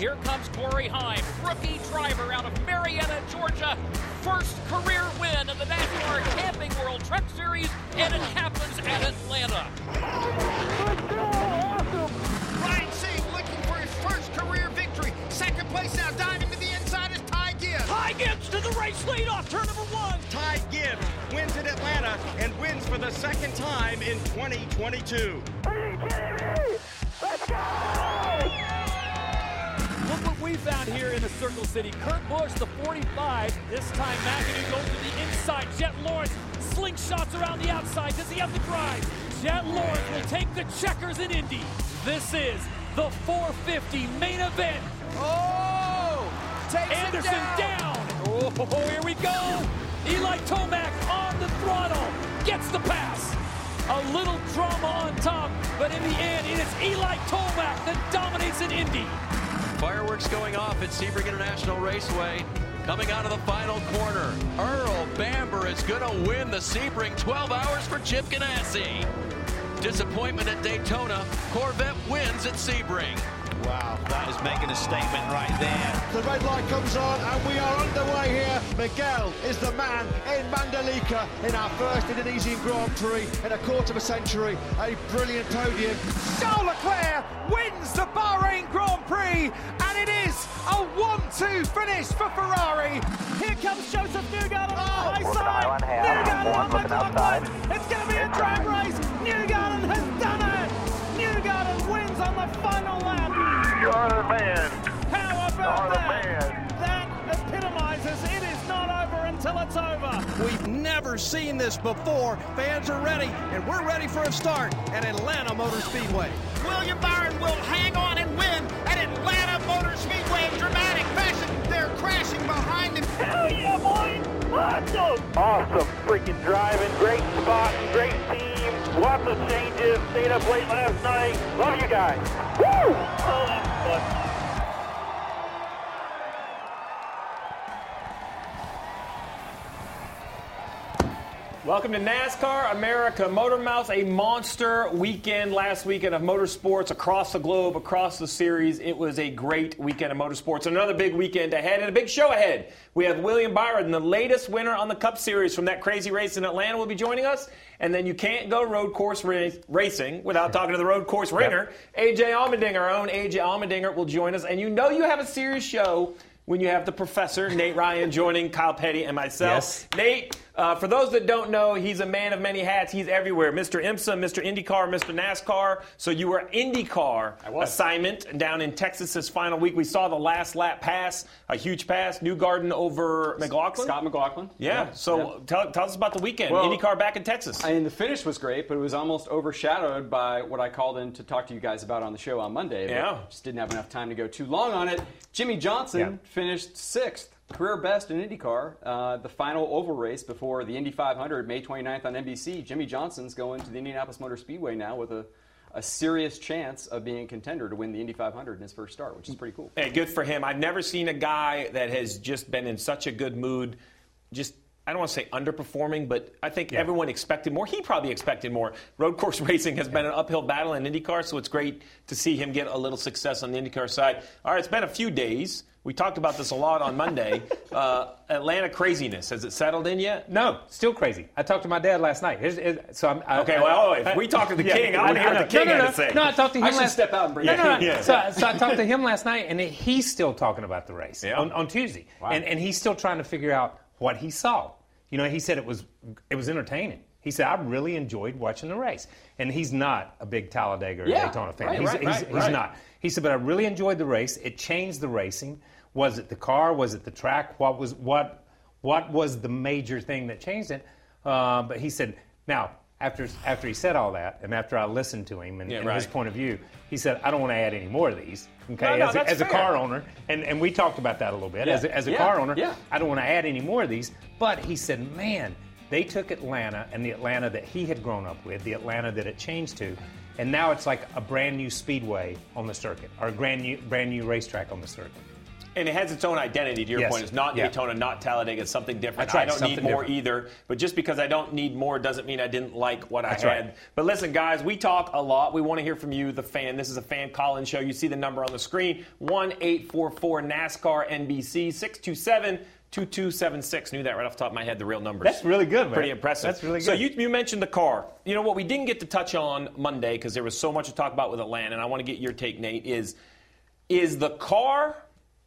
Here comes Corey Heim, rookie driver out of Marietta, Georgia. First career win in the NASCAR Camping World Truck Series, and it happens at Atlanta. Ryan Sieg looking for his first career victory. Second place now, diving to the inside is Ty Gibbs. Ty Gibbs to the race lead off turn number one. Ty Gibbs wins at Atlanta and wins for the second time in 2022. Look what we found here in the Circle City. Kurt Busch, the 45. This time McAdoo goes to the inside. Jett Lawrence slingshots around the outside. Does he have the drive? Jett Lawrence will take the checkers in Indy. This is the 450 main event. Oh! Takes Anderson down. Oh, here we go. Eli Tomac on the throttle. Gets the pass. A little drama on top, but in the end, it is Eli Tomac that dominates in Indy. Fireworks going off at Sebring International Raceway. Coming out of the final corner, Earl Bamber is going to win the Sebring 12 hours for Chip Ganassi. Disappointment at Daytona, Corvette wins at Sebring. Wow, that is making a statement right there. The red light comes on and we are underway here. Miguel is the man in Mandalika in our first Indonesian Grand Prix in a quarter of a century. A brilliant podium. Charles Leclerc wins the Bahrain Grand Prix, and it is a 1-2 finish for Ferrari. Here comes Josef Newgarden on the high side. Newgarden on the outside. It's going to be a drag race. Newgarden has done it. Wins on the final lap. You're the man. How about You're that? That epitomizes it is not over until it's over. We've never seen this before. Fans are ready, and we're ready for a start at Atlanta Motor Speedway. William Byron will hang on and win at Atlanta Motor Speedway in dramatic fashion. They're crashing behind him. Hell yeah, boy! Awesome! Awesome freaking driving, great spot, great team, lots of changes, stayed up late last night. Love you guys. Woo! Oh, Welcome to NASCAR America Motor Mouth, a monster weekend last weekend of motorsports across the globe, across the series. It was a great weekend of motorsports. Another big weekend ahead and a big show ahead. We have William Byron, the latest winner on the Cup Series from that crazy race in Atlanta, will be joining us. And then you can't go road course race, racing without talking to the road course ringer. AJ Allmendinger, our own AJ Allmendinger, will join us. And you know you have a serious show when you have the professor, Nate Ryan, joining Kyle Petty and myself. Yes. Nate, uh, for those that don't know, he's a man of many hats. He's everywhere. Mr. IMSA, Mr. IndyCar, Mr. NASCAR. So you were IndyCar assignment down in Texas this final week. We saw the last lap pass, a huge pass, Newgarden over McLaughlin. Scott McLaughlin. Yeah. So Tell, tell us about the weekend. Well, IndyCar back in Texas. I mean, the finish was great, but it was almost overshadowed by what I called in to talk to you guys about on the show on Monday. Yeah. Just didn't have enough time to go too long on it. Jimmie Johnson Yeah. finished sixth, career best in IndyCar. Uh, the final oval race before the Indy 500, May 29th on NBC. Jimmie Johnson's going to the Indianapolis Motor Speedway now with a, a serious chance of being a contender to win the Indy 500 in his first start, which is pretty cool. Hey, good for him. I've never seen a guy that has just been in such a good mood. Just, I don't want to say underperforming, but I think everyone expected more. He probably expected more. Road course racing has been an uphill battle in IndyCar, so it's great to see him get a little success on the IndyCar side. All right, it's been a few days We talked about this a lot on Monday. uh, Atlanta craziness has it settled in yet? No, still crazy. I talked to my dad last night. Here's, here's, so I'm, I, Okay, I- well, I- we talk to the yeah, king, I want to hear what the king no, had no, to say. No, I talked to him I should last. step out and bring no, no, no. Yeah. So, so I talked to him last night, and he's still talking about the race Yeah. on, on Tuesday, and, and he's still trying to figure out what he saw. You know, he said it was it was entertaining. He said I really enjoyed watching the race, and he's not a big Talladega or Yeah, Daytona fan. right, he's right, he's, right, he's not. He said, but I really enjoyed the race. It changed the racing. Was it the car? Was it the track? What was what? What was the major thing that changed it? Uh, but he said, now after after he said all that, and after I listened to him and, Yeah, and right. his point of view, he said, I don't want to add any more of these. Okay, No, no, as, a, as a car owner, and, and we talked about that a little bit. Yeah. As a, as a Yeah, car owner, yeah. I don't want to add any more of these. But he said, man, they took Atlanta and the Atlanta that he had grown up with, the Atlanta that it changed to, and now it's like a brand new speedway on the circuit, or a brand new brand new racetrack on the circuit. And it has its own identity, to your Yes. point. It's not Yeah. Daytona, not Talladega. It's something different. Right, I don't need more different. either. But just because I don't need more doesn't mean I didn't like what That's I had. right. But listen, guys, we talk a lot. We want to hear from you, the fan. This is a fan call-in show. You see the number on the screen: one eight four four NASCAR NBC six two seven. 2276. Knew that right off the top of my head, the real numbers. That's really good, man. Pretty impressive. That's really good. So you, you mentioned the car. You know what we didn't get to touch on Monday because there was so much to talk about with Atlanta, and I want to get your take, Nate, is is the car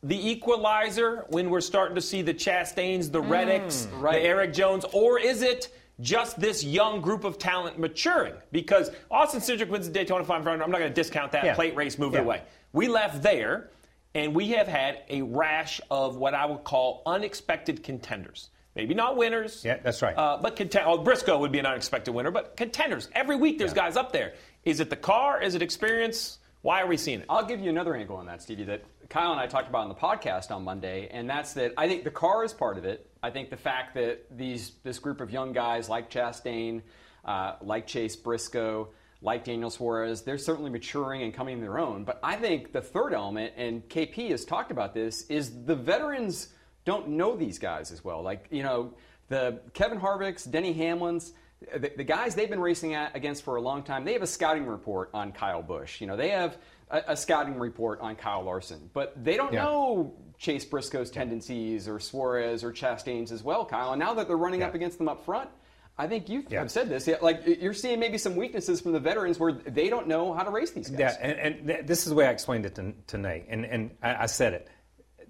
the equalizer when we're starting to see the Chastains, the mm, Reddicks, right. the Erik Jones, or is it just this young group of talent maturing? Because Austin Cindric wins the Daytona 500. I'm not going to discount that Yeah. plate race, move it Yeah. away. We left there, and we have had a rash of what I would call unexpected contenders. Maybe not winners. Yeah, that's right. Uh, but content- oh, Briscoe would be an unexpected winner, but contenders. Every week there's guys up there. Is it the car? Is it experience? Why are we seeing it? I'll give you another angle on that, Stevie, that Kyle and I talked about on the podcast on Monday, and that's that I think the car is part of it. I think the fact that these this group of young guys like Chastain, uh, like Chase Briscoe, like Daniel Suarez, they're certainly maturing and coming to their own. But I think the third element, and KP has talked about this, is the veterans don't know these guys as well. Like, you know, the Kevin Harvicks, Denny Hamlins, the, the guys they've been racing at, against for a long time, they have a scouting report on Kyle Busch. You know, they have a, a scouting report on Kyle Larson, but they don't Yeah. know Chase Briscoe's tendencies or Suarez or Chastain's as well, Kyle. And now that they're running Yeah. up against them up front, I think you Yeah. have said this. yeah, Like you're seeing maybe some weaknesses from the veterans where they don't know how to race these guys. Yeah, and, and th- this is the way I explained it to, to Nate, and, and I, I said it.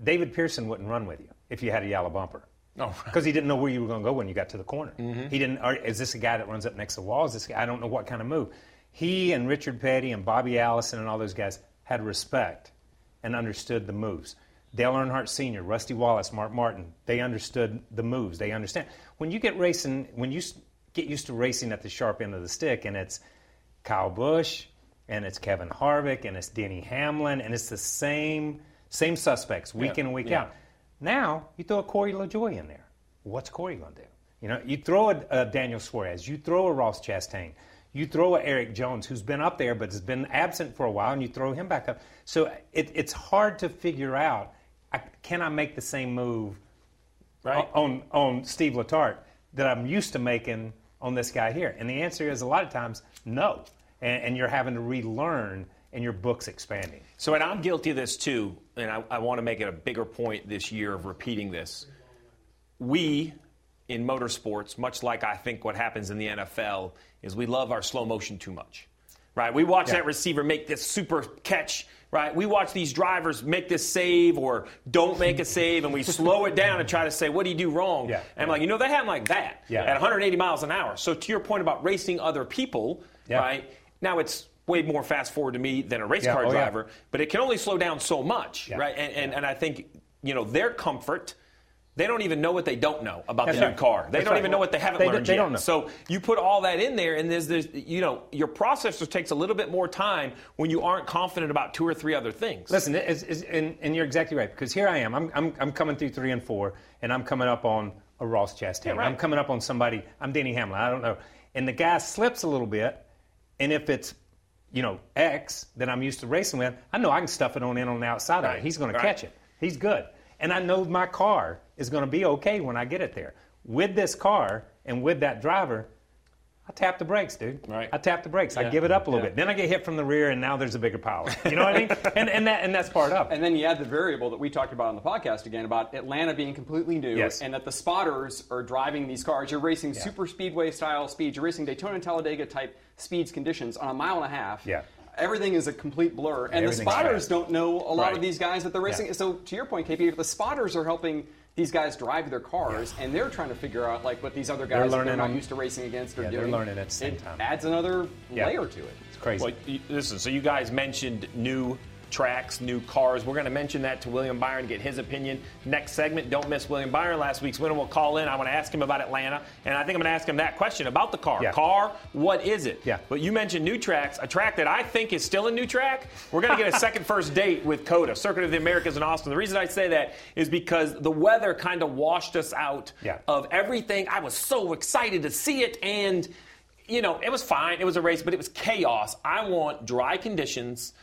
David Pearson wouldn't run with you if you had a yellow bumper. Oh, right. Because he didn't know where you were going to go when you got to the corner. Mm-hmm. He didn't. Or is this a guy that runs up next to the wall? Is this? Guy, I don't know what kind of move. He and Richard Petty and Bobby Allison and all those guys had respect and understood the moves. Dale Earnhardt Sr., Rusty Wallace, Mark Martin, they understood the moves. They understand. When you get racing, when you get used to racing at the sharp end of the stick, and it's Kyle Busch, and it's Kevin Harvick, and it's Denny Hamlin, and it's the same same suspects week in and week out. Now you throw a Corey LaJoie in there. What's Corey going to do? You know, you throw a, a Daniel Suarez, you throw a Ross Chastain, you throw a Erik Jones who's been up there but has been absent for a while, and you throw him back up. So it, it's hard to figure out. I, can I make the same move Right. on on Steve Letarte that I'm used to making on this guy here? And the answer is a lot of times no, and, and you're having to relearn, and your book's expanding. So, and I'm guilty of this too, and I, I want to make it a bigger point this year of repeating this. We in motorsports, much like I think what happens in the NFL, is we love our slow motion too much. Right? We watch Yeah. that receiver make this super catch, right? We watch these drivers make this save or don't make a save, and we slow it down and try to say, what do you do wrong? Yeah. And I'm like, you know, that happened like that Yeah. at 180 miles an hour. So, to your point about racing other people, right? Now it's way more fast forward to me than a race car Oh, driver, but it can only slow down so much, right? And, and, and I think, you know, their comfort, they don't even know what they don't know about That's the new car. They That's don't right. even know what they haven't They learned don't- they yet. So you put all that in there, and there's, there's, you know, your processor takes a little bit more time when you aren't confident about two or three other things. Listen, it's, it's, and, and you're exactly right because here I am. I'm, I'm, I'm coming through three and four, and I'm coming up on a Ross Chastain. Yeah, right. I'm coming up on somebody. I'm Denny Hamlin. I don't know. And the guy slips a little bit, and if it's you know X that I'm used to racing with, I know I can stuff it on in on the outside of Right. it. He's going Right. to catch it. He's good, and I know my car is going to be okay when I get it there. With this car and with that driver, I tap the brakes, dude. Right. I tap the brakes. I give it up a little Yeah. bit. Then I get hit from the rear, and now there's a bigger power. You know what I mean? And and that and that's part of it. And then you add the variable that we talked about on the podcast again about Atlanta being completely new, Yes. and that the spotters are driving these cars. You're racing Yeah. super speedway style speeds. You're racing Daytona and Talladega type speeds conditions on a mile and a half. Yeah. Everything is a complete blur, and the spotters fast. don't know a lot Right. of these guys that they're racing. Yeah. So to your point, KP, if the spotters are helping these guys drive their cars, and they're trying to figure out like what these other They're guys that learning they're not used to racing against are Yeah, they're learning at the same it time. Adds another Yeah. layer to it. It's crazy. Well, y- listen, so you guys mentioned new tracks, new cars. We're going to mention that to William Byron, get his opinion. Next segment, don't miss William Byron. Last week's winner will call in. I want to ask him about Atlanta, and I think I'm going to ask him that question about the car. Yeah. Car, what is it? Yeah. But you mentioned new tracks, a track that I think is still a new track. We're going to get a second first date with COTA, Circuit of the Americas in Austin. The reason I say that is because the weather kind of washed us out Yeah. of everything. I was so excited to see it, and you know, it was fine. It was a race, but it was chaos. I want dry conditions.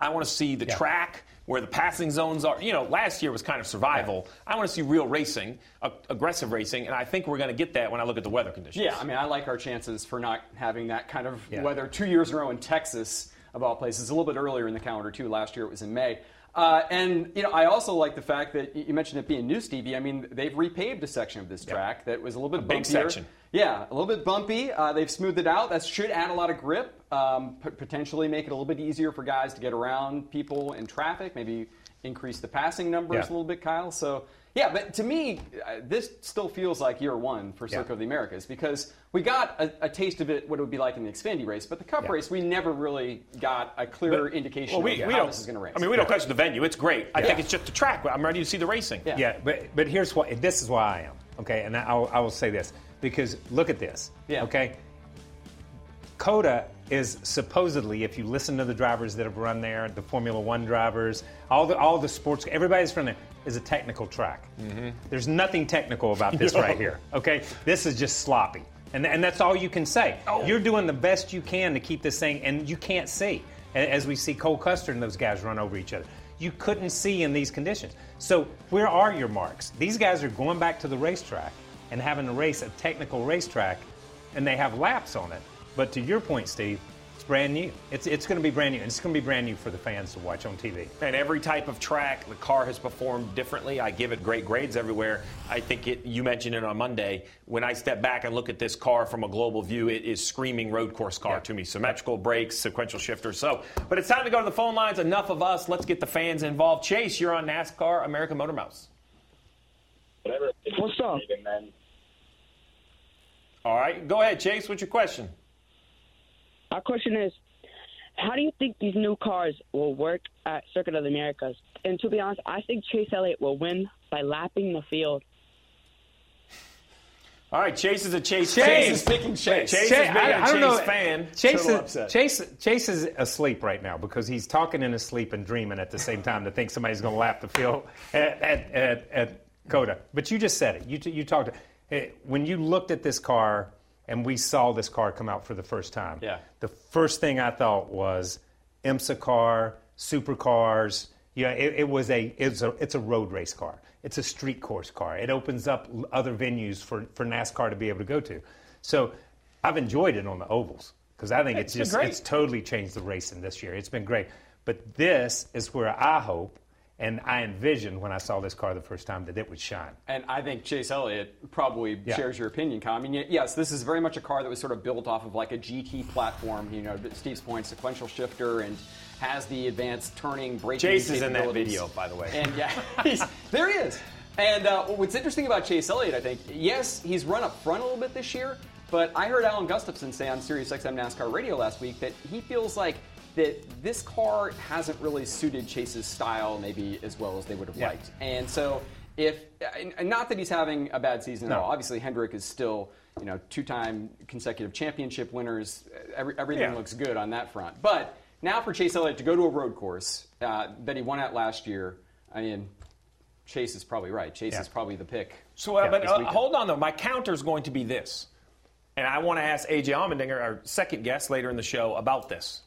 I want to see the Yeah. track where the passing zones are. You know, last year was kind of survival. I want to see real racing, a- aggressive racing, and I think we're going to get that when I look at the weather conditions. Yeah, I mean, I like our chances for not having that kind of Yeah. weather two years in a row in Texas, of all places. A little bit earlier in the calendar, too. Last year it was in May. Uh, and, you know, I also like the fact that you mentioned it being new, Stevie. I mean, they've repaved a section of this track that was a little bit big bumpier. section. Yeah, a little bit bumpy. Uh, they've smoothed it out. That should add a lot of grip, um, p- potentially make it a little bit easier for guys to get around people in traffic, maybe increase the passing numbers Yeah. a little bit, Kyle. So, yeah, but to me, uh, this still feels like year one for Yeah. Of the Americas because we got a, a taste of it, what it would be like in the Xfinity race, but the Cup Yeah. race, we never really got a clear But- indication well, we, of we how don't, this is going to race. I mean, we don't question the venue. It's great. I think it's just the track. I'm ready to see the racing. Yeah. Yeah, but but here's what this is why I am okay, and I will, I will say this because look at this. Yeah. Okay. COTA is supposedly, if you listen to the drivers that have run there, the Formula One drivers, all the all the sports, everybody's from there, is a technical track. Mm-hmm. There's nothing technical about this right here. Okay, this is just sloppy, and and that's all you can say. Oh. You're doing the best you can to keep this thing, and you can't see as we see Cole Custer and those guys run over each other. You couldn't see in these conditions. So where are your marks? These guys are going back to the racetrack and having to race a technical racetrack, and they have laps on it. But to your point, Steve, it's brand new. It's, it's going to be brand new. and It's going to be brand new for the fans to watch on TV. And every type of track, the car has performed differently. I give it great grades everywhere. I think it. You mentioned it on Monday. When I step back and look at this car from a global view, it is screaming road course car Yeah. to me. Symmetrical brakes, sequential shifters. So, but it's time to go to the phone lines. Enough of us. Let's get the fans involved. Chase, you're on NASCAR American Motor Mouth. What's up? All right, go ahead, Chase. What's your question? My question is, how do you think these new cars will work at Circuit of the Americas? And to be honest, I think Chase Elliott will win by lapping the field. All right, Chase is a Chase. Chase fan. is picking Chase. Chase Chase- is being I- a I don't Chase know. fan. Chase Total is, upset. Chase, Chase is asleep right now because he's talking in his sleep and dreaming at the same time to think somebody's going to lap the field at, at, at, at COTA. But you just said it. You, you talked. eh, When you looked at this car and we saw this car come out for the first time, Yeah. the first thing I thought was IMSA car, supercars. Yeah, it, it was a it's a it's a road race car. It's a street course car. It opens up other venues for, for NASCAR to be able to go to. So I've enjoyed it on the ovals because I think it's, It's just it's totally changed the racing this year. It's been great. But this is where I hope and I envisioned when I saw this car the first time that it would shine. And I think Chase Elliott probably Yeah. shares your opinion, Kyle. I mean, yes, this is very much a car that was sort of built off of like a GT platform. You know, Steve's point, sequential shifter, and has the advanced turning, braking. Chase is in that video, by the way. And yeah, there he is. And uh, what's interesting about Chase Elliott, I think, yes, he's run up front a little bit this year, but I heard Alan Gustafson say on SiriusXM NASCAR Radio last week that he feels like that this car hasn't really suited Chase's style maybe as well as they would have Yeah. liked. And so if and not that he's having a bad season at all. Obviously Hendrick is still, you know, two-time consecutive championship winners. Every, everything Yeah. looks good on that front. But now for Chase Elliott to go to a road course uh, that he won at last year, I mean, Chase is probably right. Chase Yeah. is probably the pick. So, uh, but uh, hold on though. My counter is going to be this, and I want to ask AJ Allmendinger, our second guest later in the show, about this.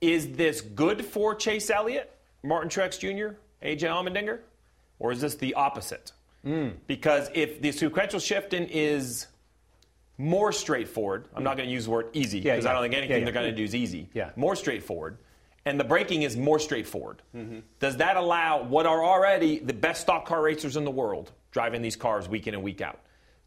Is this good for Chase Elliott, Martin Truex Jr., AJ Allmendinger, or is this the opposite? Hmm. Because if the sequential shifting is more straightforward. I'm not going to use the word easy Yeah, because yeah. I don't think anything Yeah, yeah. they're going to do is easy. Yeah. More straightforward. And the braking is more straightforward. Mm-hmm. Does that allow what are already the best stock car racers in the world driving these cars week in and week out?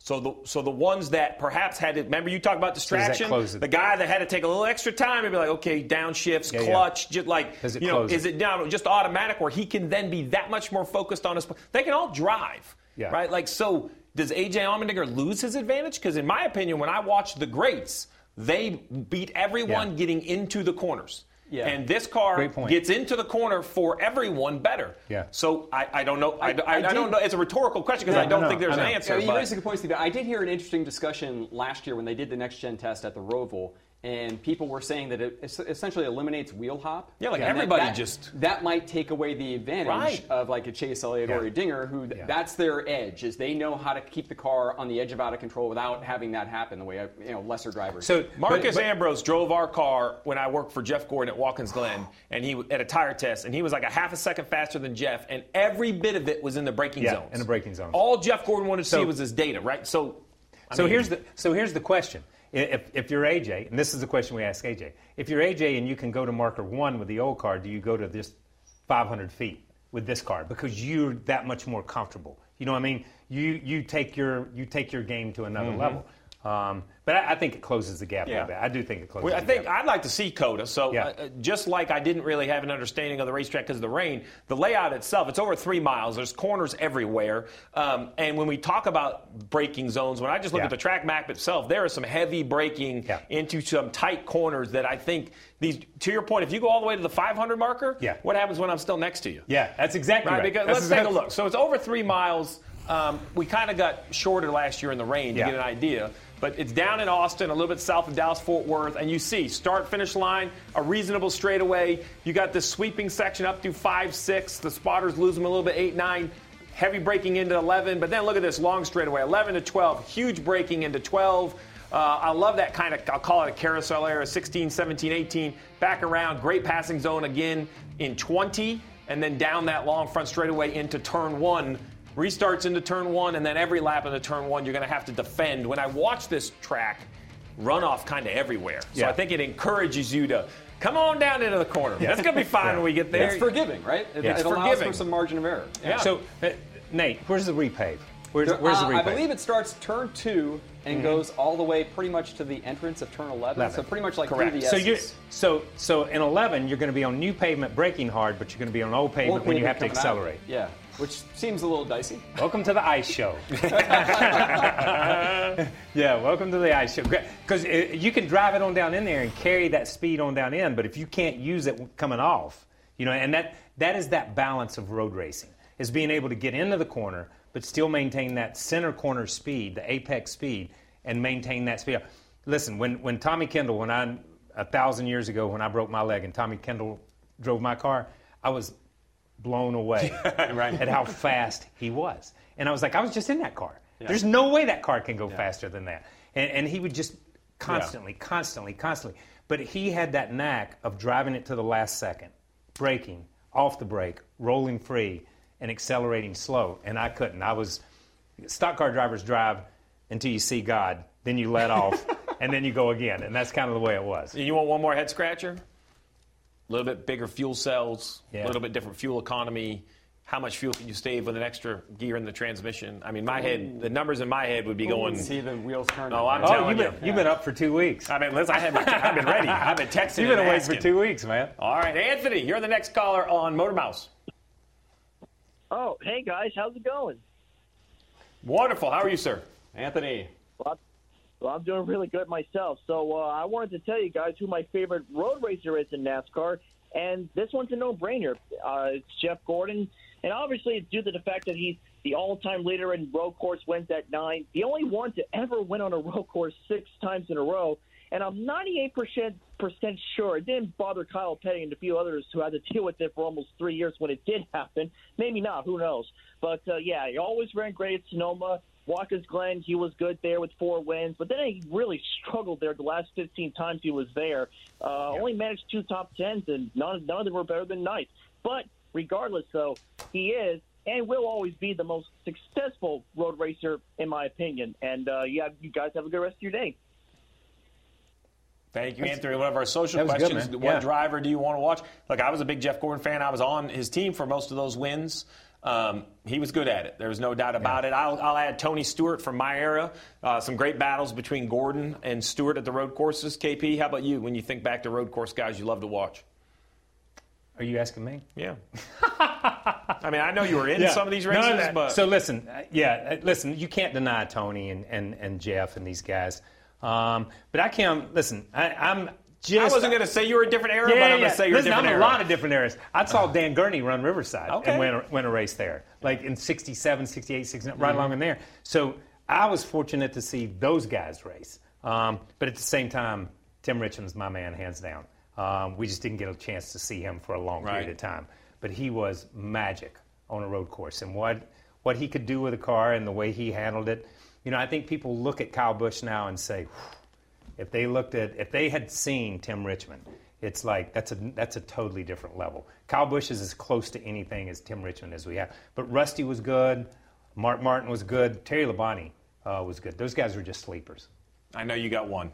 So the so the ones that perhaps had to remember you talk about distraction. the guy that had to take a little extra time and be like, okay, downshifts, Yeah, yeah. clutch, just like Does it you know, is it? it down just automatic where he can then be that much more focused on his? They can all drive, Yeah. right? Like so. Does AJ Allmendinger lose his advantage? Because in my opinion, when I watch the greats, they beat everyone Yeah. getting into the corners. Yeah. And this car gets into the corner for everyone better. Yeah. So I, I don't know. I, I, I I, did- don't know. It's a rhetorical question because Yeah, I don't I know, think there's an answer. Yeah, you but- raised a good point, Steve. I did hear an interesting discussion last year when they did the next gen test at the Roval, and people were saying that it essentially eliminates wheel hop. Yeah, like And everybody that- just- that might take away the advantage Right. of like a Chase Elliott or a Dinger, who th- Yeah. that's their edge is they know how to keep the car on the edge of out of control without having that happen the way you know lesser drivers. So Marcus but- but- Ambrose drove our car when I worked for Jeff Gordon at Watkins Glen, and he at a tire test, and he was like a half a second faster than Jeff, and every bit of it was in the braking Yeah, zones. in the braking zones. All Jeff Gordon wanted to So- see was his data, right? So, I So mean, here's the so here's the question. If, if you're AJ, and this is the question we ask AJ, if you're AJ and you can go to marker one with the old car, do you go to this 500 feet with this car because you're that much more comfortable? You know what I mean? You you take your you take your game to another mm-hmm. level. Um, but I, I think it closes the gap a. Yeah. little bit. I do think it closes. Well, I think gap. I'd like to see COTA. So Yeah. uh, uh, just like I didn't really have an understanding of the racetrack because of the rain, the layout itself, it's over three miles. There's corners everywhere. Um, and when we talk about braking zones, when I just look Yeah. at the track map itself, there is some heavy braking into some tight corners that I think these. To your point, if you go all the way to the 500 marker, Yeah. what happens when I'm still next to you? yeah, that's exactly Right, right. because That's let's take a look. So it's over three miles. Um, we kind of got shorter last year in the rain to get an idea, but it's down in Austin, a little bit south of Dallas Fort Worth, and you see start finish line, a reasonable straightaway. You got this sweeping section up through five, six. The spotters lose them a little bit, eight, nine. Heavy braking into 11, but then look at this long straightaway, 11 to 12. Huge braking into 12. Uh, I love that kind of, I'll call it a carousel area, 16, 17, 18. Back around, great passing zone again in 20, and then down that long front straightaway into turn one. Restarts into turn one, and then every lap into turn one, you're going to have to defend. When I watch this track, runoff kind of everywhere. So Yeah. I think it encourages you to come on down into the corner. Yeah. That's going to be fine Yeah. when we get there. it's forgiving, right? It, Yeah. it It's allows forgiving. for some margin of error. Yeah. So, uh, Nate, where's the repave? Where's, where's the uh, repave? I believe it starts turn two and goes all the way pretty much to the entrance of turn 11. 11. So pretty much like Correct. So you so so in 11 you're going to be on new pavement braking hard, but you're going to be on old pavement Old when you have to out. accelerate. Yeah, which seems a little dicey. Welcome to the ice show. yeah, welcome to the ice show. Because you can drive it on down in there and carry that speed on down in, but if you can't use it coming off, you know, and that that is that balance of road racing is being able to get into the corner but still maintain that center corner speed, the apex speed, and maintain that speed. Listen, when when Tommy Kendall, when I a thousand years ago when I broke my leg and Tommy Kendall drove my car, I was blown away at how fast he was. And I was like, I was just in that car. There's no way that car can go faster than that. And, and he would just constantly, constantly, constantly. But he had that knack of driving it to the last second, braking, off the brake, rolling free, and accelerating slow. And I couldn't. I was, stock car drivers drive until you see God, then you let off, and then you go again. And that's kind of the way it was. You want one more head scratcher? A little bit bigger fuel cells, a Yeah. little bit different fuel economy. How much fuel can you save with an extra gear in the transmission? I mean, my head, the numbers in my head would be going. See the wheels turning. Oh, I'm Oh, telling you've been, you. you've been up for two weeks. I mean, listen, I have, I've been ready. I've been texting. You've been and away asking. for two weeks, man. All right, Anthony, you're the next caller on Motor Mouth. Oh, hey guys, how's it going? Wonderful. How are you, sir? Anthony. Well, well I'm doing really good myself. So uh, I wanted to tell you guys who my favorite road racer is in NASCAR, and this one's a no-brainer. Uh, it's Jeff Gordon, and obviously it's due to the fact that he's the all-time leader in road course wins at nine, the only one to ever win on a road course six times in a row. And I'm 98% sure it didn't bother Kyle Petty and a few others who had to deal with it for almost three years when it did happen. Maybe not, who knows? But uh, yeah, he always ran great at Sonoma. Watkins Glen, he was good there with four wins, but then he really struggled there the last 15 times he was there. Uh, Only managed two top tens, and none, none of them were better than ninth. But regardless, though, he is and will always be the most successful road racer, in my opinion. And uh, yeah, you guys have a good rest of your day. Thank you, Anthony. One of our social was good, questions. What Yeah. driver do you want to watch? Look, I was a big Jeff Gordon fan. I was on his team for most of those wins. Um, he was good at it. There was no doubt about it. I'll, I'll add Tony Stewart from my era. Uh, some great battles between Gordon and Stewart at the road courses. KP, how about you? When you think back to road course guys you love to watch? Are you asking me? Yeah. I mean, I know you were in Yeah. some of these races, no, no. but so listen, uh, yeah, uh, listen. You can't deny Tony and, and, and Jeff and these guys. Um, but I can't listen. I, I'm just. I wasn't going to say you were a different era, Yeah, but I'm yeah. going to say you're Listen, a different I'm era. a lot of different eras. I saw Dan Gurney run Riverside Okay. and win a, win a race there, like in 67, 68, 69, right Mhm. along in there. So I was fortunate to see those guys race. Um, but at the same time, Tim Richmond's my man, hands down. Um, we just didn't get a chance to see him for a long period of time. But he was magic on a road course. And what, what he could do with a car and the way he handled it. You know, I think people look at Kyle Busch now and say, if they looked at if they had seen Tim Richmond, it's like that's a that's a totally different level. Kyle Busch is as close to anything as Tim Richmond as we have. But Rusty was good, Mark Martin was good, Terry Labonte uh, was good. Those guys were just sleepers. I know you got one.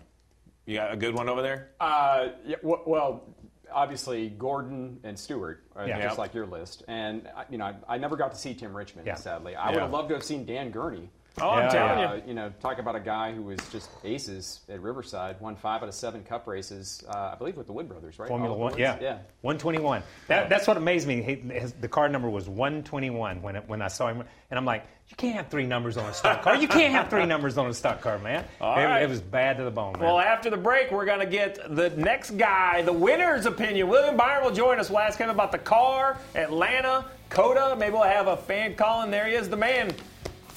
You got a good one over there? Uh, yeah, w- well, obviously Gordon and Stewart, are Yeah. just Yep. like your list. And you know, I, I never got to see Tim Richmond. Yeah. Sadly, I Yeah. would have loved to have seen Dan Gurney. Oh, I'm telling Uh, you know, talk about a guy who was just aces at Riverside, won five out of seven Cup races, uh, I believe, with the Wood brothers, right? Formula All One, the yeah, yeah. 121. That, that's what amazed me. He, his, the car number was 121 when it, when I saw him, and I'm like, you can't have three numbers on a stock car. You can't have three numbers on a stock car, man. All it, right. it was bad to the bone, man. Well, after the break, we're going to get the next guy, the winner's opinion. William Byron will join us. We'll ask him about the car, Atlanta, COTA. Maybe we'll have a fan calling. There he is, the man.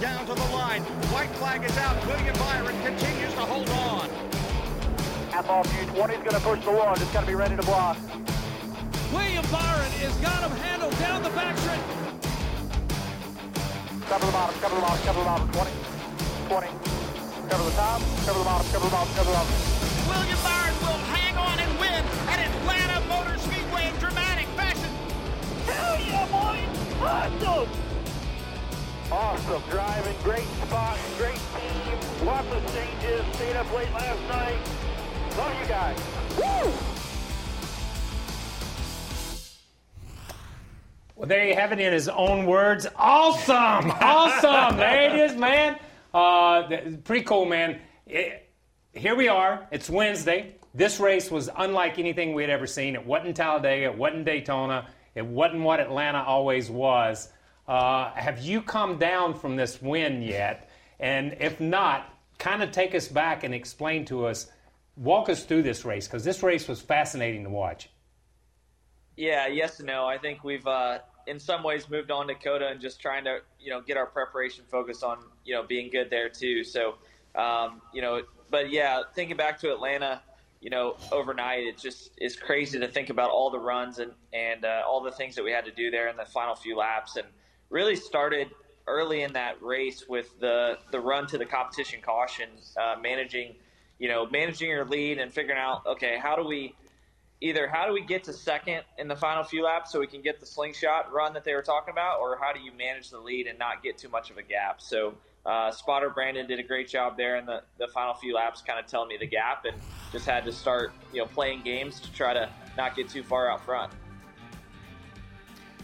Down to the line. White flag is out. William Byron continues to hold on. Half off U20 is going to push the wall. Just got to be ready to block. William Byron has got him handled down the backstretch. Cover the bottom, cover the bottom, cover the bottom. 20, 20. Cover the top, cover the bottom, cover the bottom, cover the bottom. William Byron will hang on and win at Atlanta Motor Speedway in dramatic fashion. Hell yeah, boy! Awesome! Awesome driving, great spot, great team, lots of changes, stayed up late last night. Love you guys. Woo! Well, there you have it in his own words. Awesome! Awesome! there it is, man. Uh, th- pretty cool, man. It- here we are. It's Wednesday. This race was unlike anything we had ever seen. It wasn't Talladega. It wasn't Daytona. It wasn't what Atlanta always was. Uh, have you come down from this win yet? And if not, kind of take us back and explain to us, walk us through this race, because this race was fascinating to watch. Yeah, yes and no. I think we've uh, in some ways moved on to COTA and just trying to you know get our preparation focused on you know being good there too. So um, you know, but yeah, thinking back to Atlanta, you know, overnight it just is crazy to think about all the runs and and uh, all the things that we had to do there in the final few laps, and really started early in that race with the the run to the competition caution, uh, managing you know managing your lead and figuring out okay how do we either how do we get to second in the final few laps so we can get the slingshot run that they were talking about, or how do you manage the lead and not get too much of a gap? So uh, spotter Brandon did a great job there in the, the final few laps, kind of telling me the gap, and just had to start you know playing games to try to not get too far out front.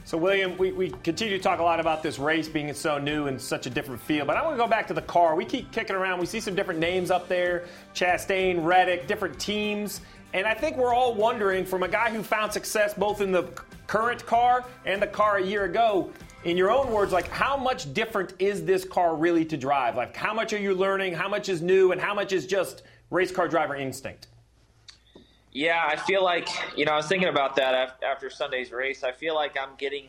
So, William, we, we continue to talk a lot about this race being so new and such a different feel, but I want to go back to the car. We keep kicking around. We see some different names up there Chastain, Reddick, different teams. And I think we're all wondering from a guy who found success both in the current car and the car a year ago, in your own words, like how much different is this car really to drive? Like, how much are you learning? How much is new? And how much is just race car driver instinct? Yeah, I feel like you know I was thinking about that after Sunday's race. I feel like I'm getting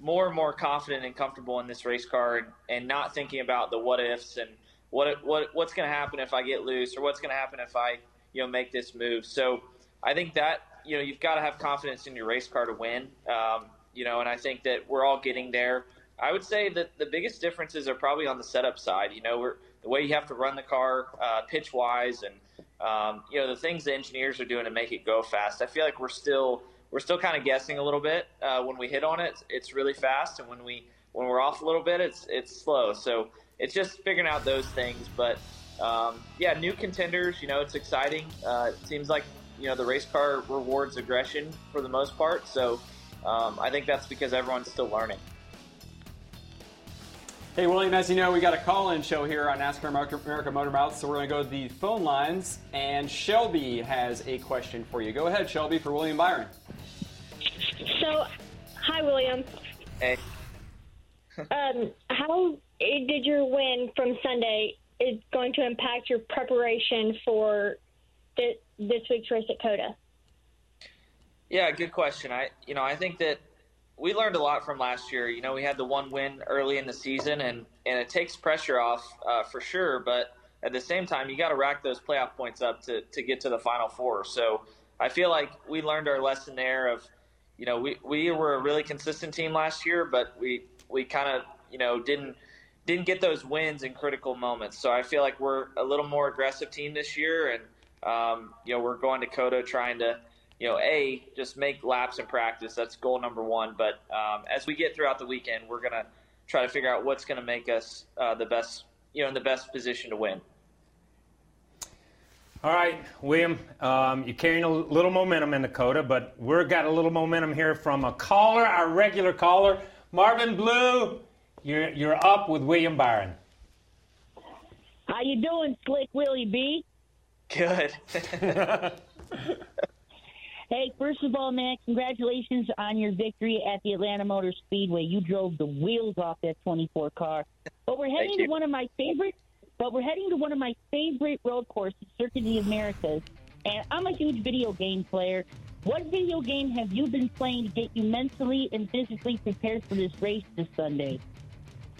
more and more confident and comfortable in this race car, and, and not thinking about the what ifs and what what what's going to happen if I get loose or what's going to happen if I you know make this move. So I think that you know you've got to have confidence in your race car to win. Um, you know, and I think that we're all getting there. I would say that the biggest differences are probably on the setup side. You know, the way you have to run the car uh, pitch wise, and um, you know the things the engineers are doing to make it go fast. I feel like we're still we're still kind of guessing a little bit. Uh, when we hit on it, it's really fast, and when we when we're off a little bit, it's it's slow. So it's just figuring out those things. But um, yeah, new contenders. You know, it's exciting. Uh, it seems like you know the race car rewards aggression for the most part. So um, I think that's because everyone's still learning. Hey, William, as you know, we got a call in show here on NASCAR America, America Motor Mouth, so we're going to go to the phone lines, and Shelby has a question for you. Go ahead, Shelby, for William Byron. So, hi, William. Hey. um, how did your win from Sunday is going to impact your preparation for this, this week's race at COTA? Yeah, good question. I, you know, I think that we learned a lot from last year. You know, we had the one win early in the season, and and it takes pressure off uh, for sure. But at the same time, you got to rack those playoff points up to to get to the final four. So I feel like we learned our lesson there. Of you know, we we were a really consistent team last year, but we we kind of you know didn't didn't get those wins in critical moments. So I feel like we're a little more aggressive team this year, and um, you know we're going to COTA trying to you know, a just make laps in practice. That's goal number one. But um, as we get throughout the weekend, we're gonna try to figure out what's gonna make us uh, the best, you know, in the best position to win. All right, William, um, you're carrying a little momentum in Dakota, but we've got a little momentum here from a caller, our regular caller, Marvin Blue. You're you're up with William Byron. How you doing, Slick Willie B? Good. Hey, first of all, man, congratulations on your victory at the Atlanta Motor Speedway. You drove the wheels off that 24 car. But we're heading to one of my favorite. But we're heading to one of my favorite road courses, Circuit of the Americas. And I'm a huge video game player. What video game have you been playing to get you mentally and physically prepared for this race this Sunday?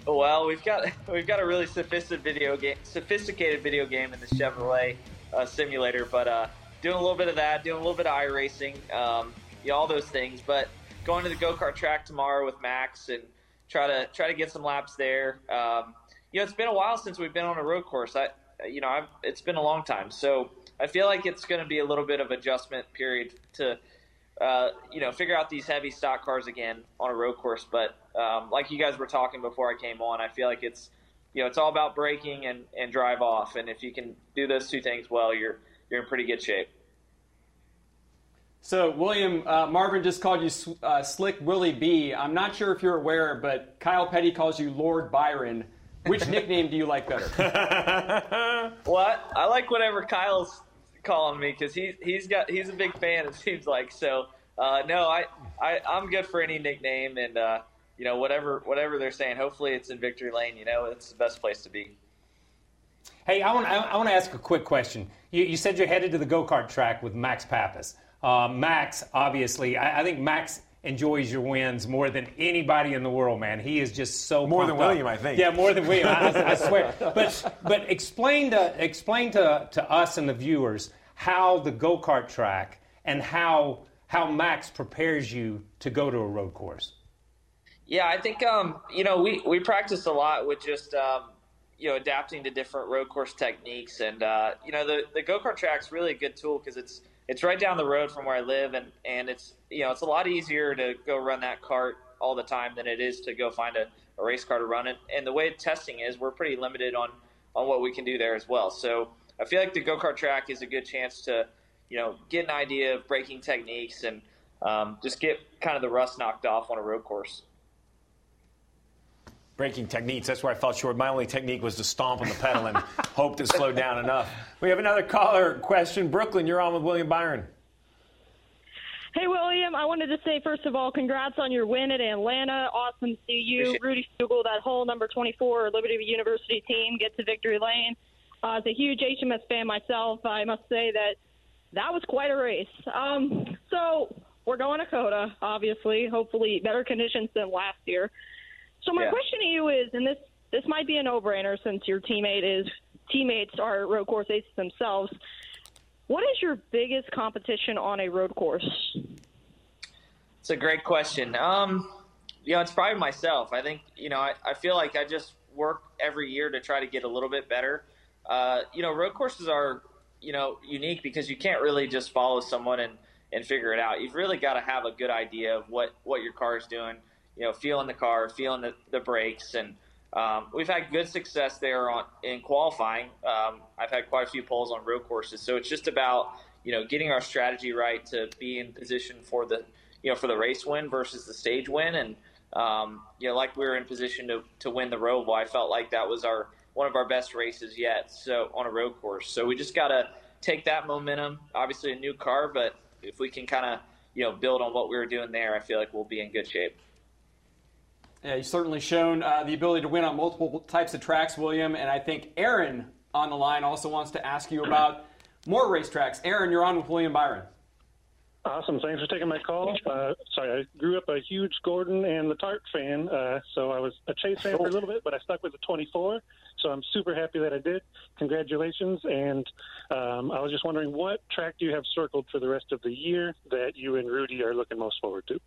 Well, we've got we've got a really sophisticated video game, sophisticated video game in the Chevrolet uh, simulator, but uh, doing a little bit of that, doing a little bit of iRacing, um, you all those things. But going to the go kart track tomorrow with Max and try to try to get some laps there. Um, you know, it's been a while since we've been on a road course. I, you know, I've, it's been a long time, so I feel like it's going to be a little bit of adjustment period to, uh, you know, figure out these heavy stock cars again on a road course. But um, like you guys were talking before I came on, I feel like it's, you know, it's all about braking and, and drive off, and if you can do those two things well, you're you're in pretty good shape. So, William, uh, Marvin just called you uh, Slick Willie B. I'm not sure if you're aware, but Kyle Petty calls you Lord Byron. Which nickname do you like better? well, I like whatever Kyle's calling me because he's he's got he's a big fan. It seems like so. Uh, no, I, I I'm good for any nickname, and uh, you know whatever whatever they're saying. Hopefully, it's in victory lane. You know, it's the best place to be. Hey, I want I, I want to ask a quick question. You, you said you're headed to the go kart track with Max Papis. Uh, Max, obviously, I, I, think Max enjoys your wins more than anybody in the world, man. He is just so more than William, up. I think. Yeah, more than William. I, I, swear. But but explain to explain to to us and the viewers how the go kart track and how how Max prepares you to go to a road course. Yeah, I think um, you know we we practice a lot with just. Um, you know, adapting to different road course techniques, and uh, you know, the the go kart track's really a good tool because it's it's right down the road from where I live, and and it's you know it's a lot easier to go run that cart all the time than it is to go find a, a race car to run it. And the way testing is, we're pretty limited on on what we can do there as well. So I feel like the go kart track is a good chance to you know get an idea of braking techniques and um, just get kind of the rust knocked off on a road course braking techniques. That's where I fell short. My only technique was to stomp on the pedal and hope to slow down enough. We have another caller question. Brooklyn, you're on with William Byron. Hey, William. I wanted to say, first of all, congrats on your win at Atlanta. Awesome to see you. Rudy Fugle, that whole number 24 Liberty University team get to victory lane. Uh, as a huge HMS fan myself, I must say that that was quite a race. Um, so we're going to COTA, obviously. Hopefully, better conditions than last year. So my Yeah. question to you is, and this this might be a no-brainer since your teammate is teammates are road course aces themselves. What is your biggest competition on a road course? It's a great question. Um, you know, it's probably myself. I think, you know, I, I feel like I just work every year to try to get a little bit better. Uh, you know, road courses are, you know, unique because you can't really just follow someone and, and figure it out. You've really got to have a good idea of what, what your car is doing, you know, feeling the car, feeling the, the brakes. And um, we've had good success there on in qualifying. Um, I've had quite a few poles on road courses. So it's just about, you know, getting our strategy right to be in position for the, you know, for the race win versus the stage win. And, um, you know, like we were in position to, to win the road, Roval, I felt like that was our one of our best races yet. So on a road course, so we just got to take that momentum. Obviously, a new car, but if we can kind of you know build on what we were doing there, I feel like we'll be in good shape. Yeah, you've certainly shown uh, the ability to win on multiple types of tracks, William. And I think Aaron on the line also wants to ask you about more racetracks. Aaron, you're on with William Byron. Awesome. Thanks for taking my call. Uh, sorry, I grew up a huge Gordon and the Tart fan, uh, so I was a Chase fan for a little bit, but I stuck with the 24. So I'm super happy that I did. Congratulations. And um, I was just wondering, what track do you have circled for the rest of the year that you and Rudy are looking most forward to?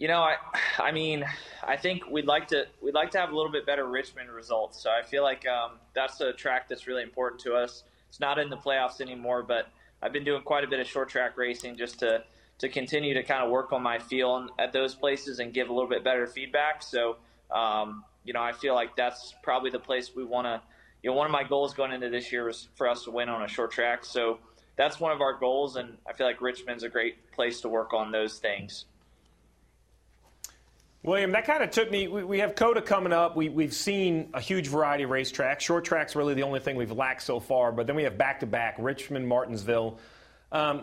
You know, I, I mean, I think we'd like to we'd like to have a little bit better Richmond results. So I feel like um, that's a track that's really important to us. It's not in the playoffs anymore, but I've been doing quite a bit of short track racing just to to continue to kind of work on my feel at those places and give a little bit better feedback. So, um, you know, I feel like that's probably the place we want to. You know, one of my goals going into this year was for us to win on a short track. So that's one of our goals, and I feel like Richmond's a great place to work on those things. William, that kind of took me. We, we have COTA coming up. We, we've seen a huge variety of racetracks. Short track's really the only thing we've lacked so far, but then we have back to back Richmond, Martinsville. Um,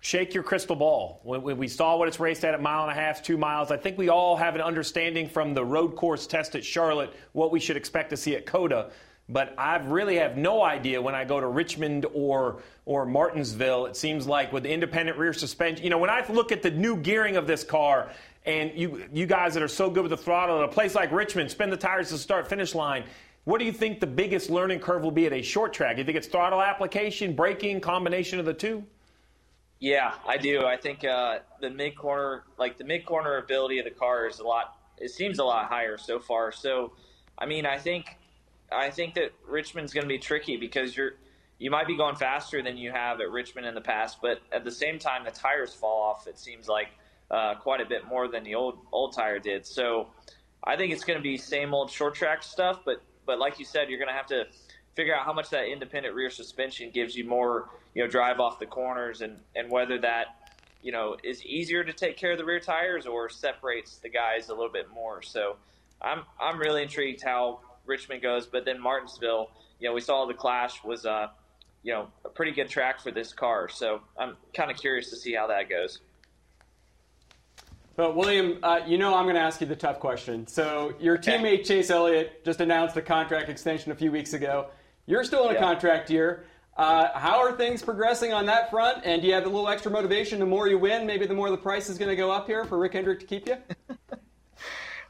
shake your crystal ball. We saw what it's raced at a mile and a half, two miles, I think we all have an understanding from the road course test at Charlotte what we should expect to see at COTA But I really have no idea when I go to Richmond or or Martinsville. It seems like with the independent rear suspension, you know, when I look at the new gearing of this car, and you you guys that are so good with the throttle at a place like Richmond, spin the tires to start finish line. What do you think the biggest learning curve will be at a short track? You think it's throttle application, braking, combination of the two? Yeah, I do. I think uh, the mid corner, like the mid corner ability of the car, is a lot. It seems a lot higher so far. So, I mean, I think, I think that Richmond's going to be tricky because you're, you might be going faster than you have at Richmond in the past, but at the same time, the tires fall off. It seems like uh, quite a bit more than the old old tire did. So, I think it's going to be same old short track stuff. But but like you said, you're going to have to figure out how much that independent rear suspension gives you more, you know, drive off the corners and, and whether that, you know, is easier to take care of the rear tires or separates the guys a little bit more. So I'm I'm really intrigued how Richmond goes, but then Martinsville, you know, we saw the clash was uh, you know, a pretty good track for this car. So I'm kind of curious to see how that goes. But William, uh, you know I'm going to ask you the tough question. So your teammate Chase Elliott just announced a contract extension a few weeks ago. You're still in a Yeah. contract year. Uh, how are things progressing on that front? And do you have a little extra motivation? The more you win, maybe the more the price is going to go up here for Rick Hendrick to keep you.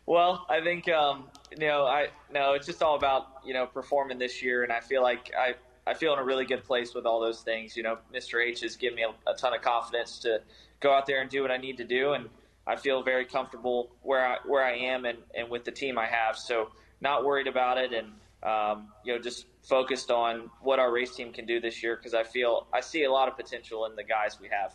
Well, I think um, you know, I no, it's just all about you know performing this year, and I feel like I I feel in a really good place with all those things. You know, Mr. H has given me a, a ton of confidence to go out there and do what I need to do, and I feel very comfortable where I where I am and, and with the team I have. So not worried about it, and um, you know, just focused on what our race team can do this year because I feel I see a lot of potential in the guys we have.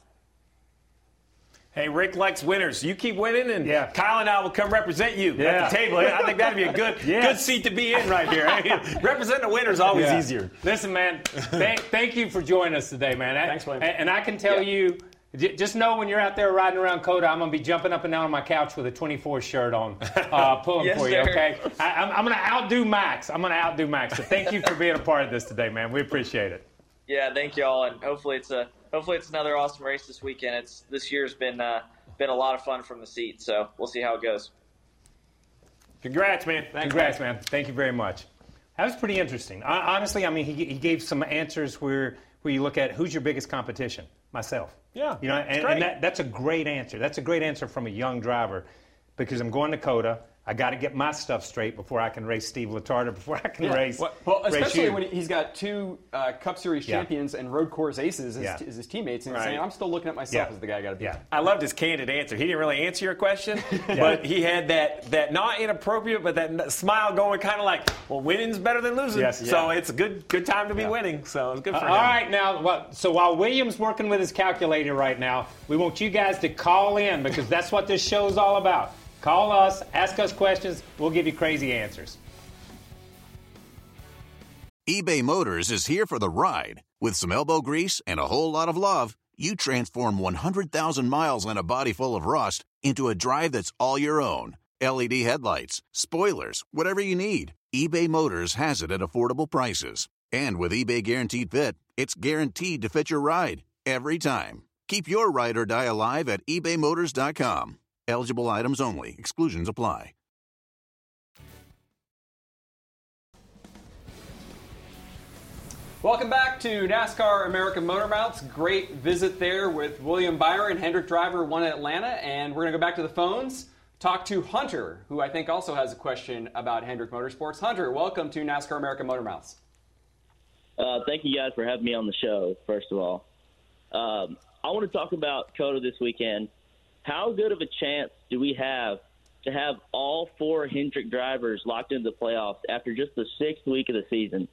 Hey, Rick likes winners. You keep winning, and Kyle and I will come represent you Yeah. at the table. I think that'd be a good Yeah. good seat to be in right here. Representing a winner is always Yeah. easier. Listen, man, thank, thank you for joining us today, man. Thanks, William. And, and I can tell you, j- just know when you're out there riding around COTA, I'm going to be jumping up and down on my couch with a 24 shirt on, uh, pulling Yes, for you, sir. okay? I, I'm, I'm going to outdo Max. I'm going to outdo Max. So thank you for being a part of this today, man. We appreciate it. Yeah, thank you all, and hopefully it's a hopefully it's another awesome race this weekend. It's this year's been uh, been a lot of fun from the seat, so we'll see how it goes. Congrats, man. Congrats, man. Thank you very much. That was pretty interesting. Hon- Honestly, I mean, he, he gave some answers where where you look at who's your biggest competition? Myself. Yeah, You know, and, and that, that's a great answer. That's a great answer from a young driver because I'm going to COTA. I got to get my stuff straight before I can race Steve Letarte, before I can Yeah. race. Well, well, race especially you. when he's got two uh, Cup Series Yeah. champions and road course aces as, Yeah. as his teammates, and Right. saying, "I'm still looking at myself Yeah. as the guy I got to beat." I loved his candid answer. He didn't really answer your question, but he had that that not inappropriate, but that smile going, kind of like, "Well, winning's better than losing." Yes. So Yeah. it's a good good time to be winning. So it's good for Uh, him. all right, now, well, so while William's working with his calculator right now, we want you guys to call in because that's what this show's all about. Call us, ask us questions, we'll give you crazy answers. eBay Motors is here for the ride. With some elbow grease and a whole lot of love, you transform 100,000 miles and a body full of rust into a drive that's all your own. LED headlights, spoilers, whatever you need, eBay Motors has it at affordable prices. And with eBay Guaranteed Fit, it's guaranteed to fit your ride every time. Keep your ride or die alive at ebaymotors.com. Eligible items only, exclusions apply. Welcome back to NASCAR American Motor Mouths. Great visit there with William Byron, Hendrick Driver, one in Atlanta, and we're going to go back to the phones. Talk to Hunter, who I think also has a question about Hendrick Motorsports. Hunter, welcome to NASCAR American Motor Mouths. Uh, thank you guys for having me on the show, first of all. Um, I want to talk about COTA this weekend. How good of a chance do we have to have all four Hendrick drivers locked into the playoffs after just the sixth week of the season?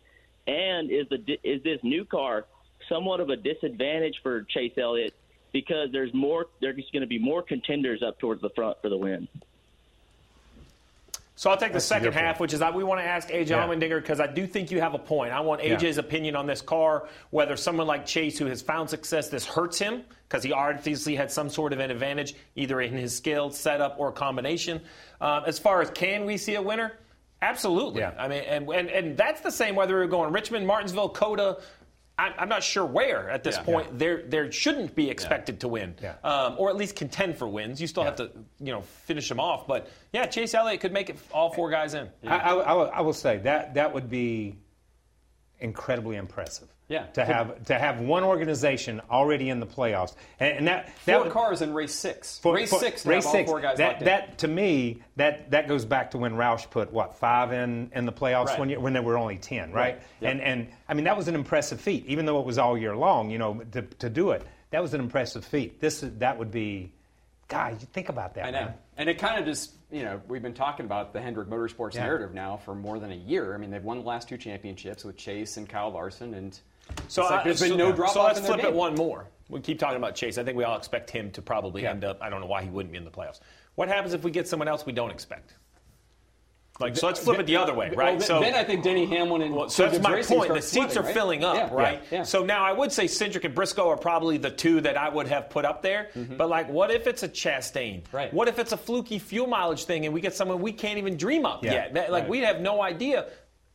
And is the is this new car somewhat of a disadvantage for Chase Elliott because there's more there's going to be more contenders up towards the front for the win? So I'll take the That's second half, which is I, we want to ask AJ Yeah. Allmendinger because I do think you have a point. I want Yeah. AJ's opinion on this car, whether someone like Chase, who has found success, this hurts him because he obviously had some sort of an advantage, either in his skill, setup, or combination. Um, as far as can we see a winner? Absolutely. Yeah. I mean, and, and, and that's the same whether we're going Richmond, Martinsville, COTA. I'm not sure where at this Yeah. point there there shouldn't be expected to win, Yeah. um, or at least contend for wins. You still have to you know finish them off, but yeah, Chase Elliott could make it all four guys in. I, I, I will say that that would be incredibly impressive. Yeah. To have to have one organization already in the playoffs, and, and that that Four would- cars in race six. For- race for- six race six. four guys that, that to me that that goes back to when Roush put what five in in the playoffs Right. when you, when there were only ten, right? Right. Yep. And and I mean that was an impressive feat, even though it was all year long. You know, to, to do it, that was an impressive feat. This that would be, God, you think about that. I know. man. And it kind of just, you know, we've been talking about the Hendrick Motorsports Yeah. narrative now for more than a year. I mean, they've won the last two championships with Chase and Kyle Larson, and So, like I- there's been so- no drop So let's flip game. it one more. We keep talking about Chase. I think we all expect him to probably Yeah. end up. I don't know why he wouldn't be in the playoffs. What happens if we get someone else we don't expect? Like, so let's flip it the other way, Well, right? then, so then I think Denny Hamlin and Well, so that's my point. The seats are right? filling up, Yeah, right? Yeah. So now I would say Cindric and Briscoe are probably the two that I would have put up there. But like, what if it's a Chastain? Mm-hmm. Right. What if it's a fluky fuel mileage thing and we get someone we can't even dream up Yeah. yet? That, like, Right. we have no idea.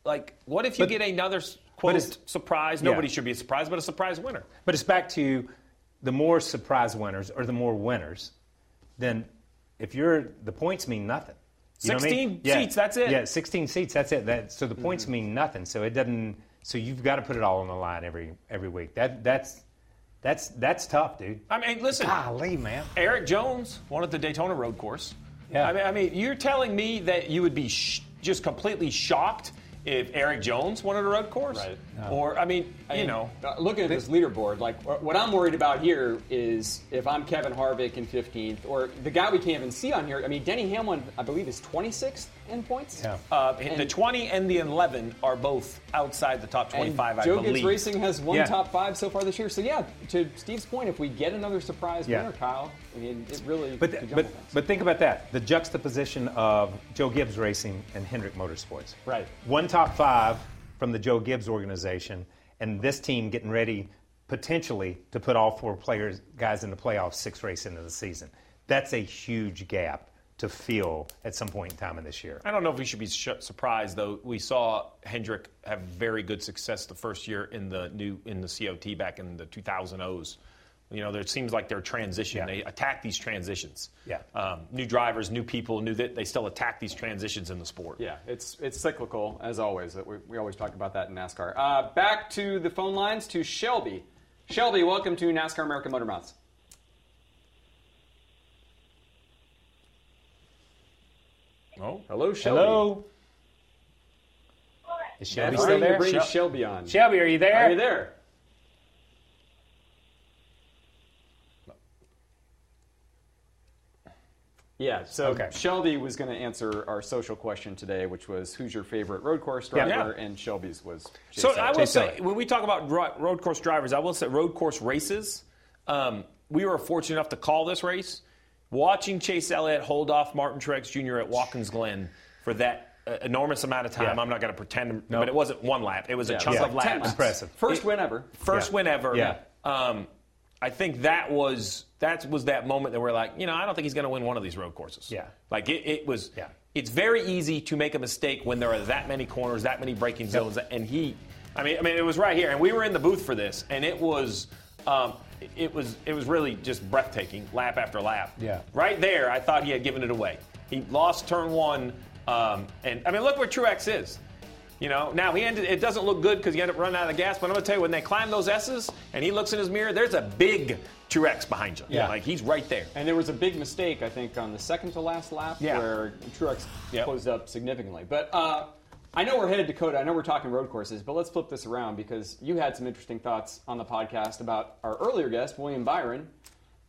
Like, what if you But- get another quote it's- surprise? Yeah. Nobody should be surprised, but a surprise winner. But it's back to the more surprise winners or the more winners, then if you're the points mean nothing. You know what I mean? 16 seats, that's it. Yeah, 16 seats, that's it. That, so the points Mm-hmm. mean nothing. So it doesn't. So you've got to put it all on the line every every week. That that's that's that's tough, dude. I mean, listen. Golly, man. Erik Jones won at the Daytona Road Course. Yeah. I mean, I mean, you're telling me that you would be sh- just completely shocked if Erik Jones won at a road course? Right. Or, I mean, I you mean, know. uh, looking at this leaderboard, like what I'm worried about here is if I'm Kevin Harvick in 15th, or the guy we can't even see on here. I mean, Denny Hamlin, I believe, is 26th in points. Yeah. Uh, the 20 and the 11 are both outside the top 25, and I Joe believe. Gibbs Racing has one Yeah. top five so far this year. So yeah, to Steve's point, if we get another surprise Yeah. winner, Kyle, I mean, it really But, could but, but think about that the juxtaposition of Joe Gibbs Racing and Hendrick Motorsports. Right. One top five from the Joe Gibbs organization, and this team getting ready potentially to put all four players guys in the playoffs six race into the season. That's a huge gap to feel at some point in time in this year. I don't know if we should be sh- surprised though. We saw Hendrick have very good success the first year in the new in the COT back in the 2000s. You know, there seems like they're transition. They attack these transitions. Yeah. Um, new drivers, new people, new that they still attack these transitions in the sport. Yeah, it's it's cyclical as always. We, we always talk about that in NASCAR. Uh, back to the phone lines to Shelby. Shelby, welcome to NASCAR American Motor Mouths. Oh, hello, Shelby. Hello. Is Shelby That's still right, you there? bring Shel- Shelby on. Shelby, are you there? Are you there? Yeah, so Okay. Shelby was going to answer our social question today, which was who's your favorite road course driver, Yeah. and Shelby's was. Chase So Elliott. I will say, when we talk about road course drivers, I will say road course races. Um, we were fortunate enough to call this race. Watching Chase Elliott hold off Martin Truex Jr. at Watkins Glen for that uh, enormous amount of time, Yeah. I'm not going to pretend, No. but it wasn't one lap. It was a chunk it was of 10 laps. laps. Impressive. First It- win ever. First Yeah. win ever. Yeah. Um, I think that was that was that moment that we're like, you know, I don't think he's going to win one of these road courses. Yeah. Like it, it was. Yeah. It's very easy to make a mistake when there are that many corners, that many braking zones, and he. I mean, I mean, it was right here, and we were in the booth for this, and it was. Um, it was it was really just breathtaking, lap after lap. Yeah. Right there, I thought he had given it away. He lost turn one, um, and I mean, look where Truex is. You know, now he ended. It doesn't look good because he ended up running out of gas. But I'm gonna tell you, when they climb those S's and he looks in his mirror, there's a big Truex behind you. Yeah. like he's right there. And there was a big mistake, I think, on the second to last lap Yeah. where Truex Yep. closed up significantly. But uh, I know we're headed to Dakota. I know we're talking road courses, but let's flip this around because you had some interesting thoughts on the podcast about our earlier guest, William Byron,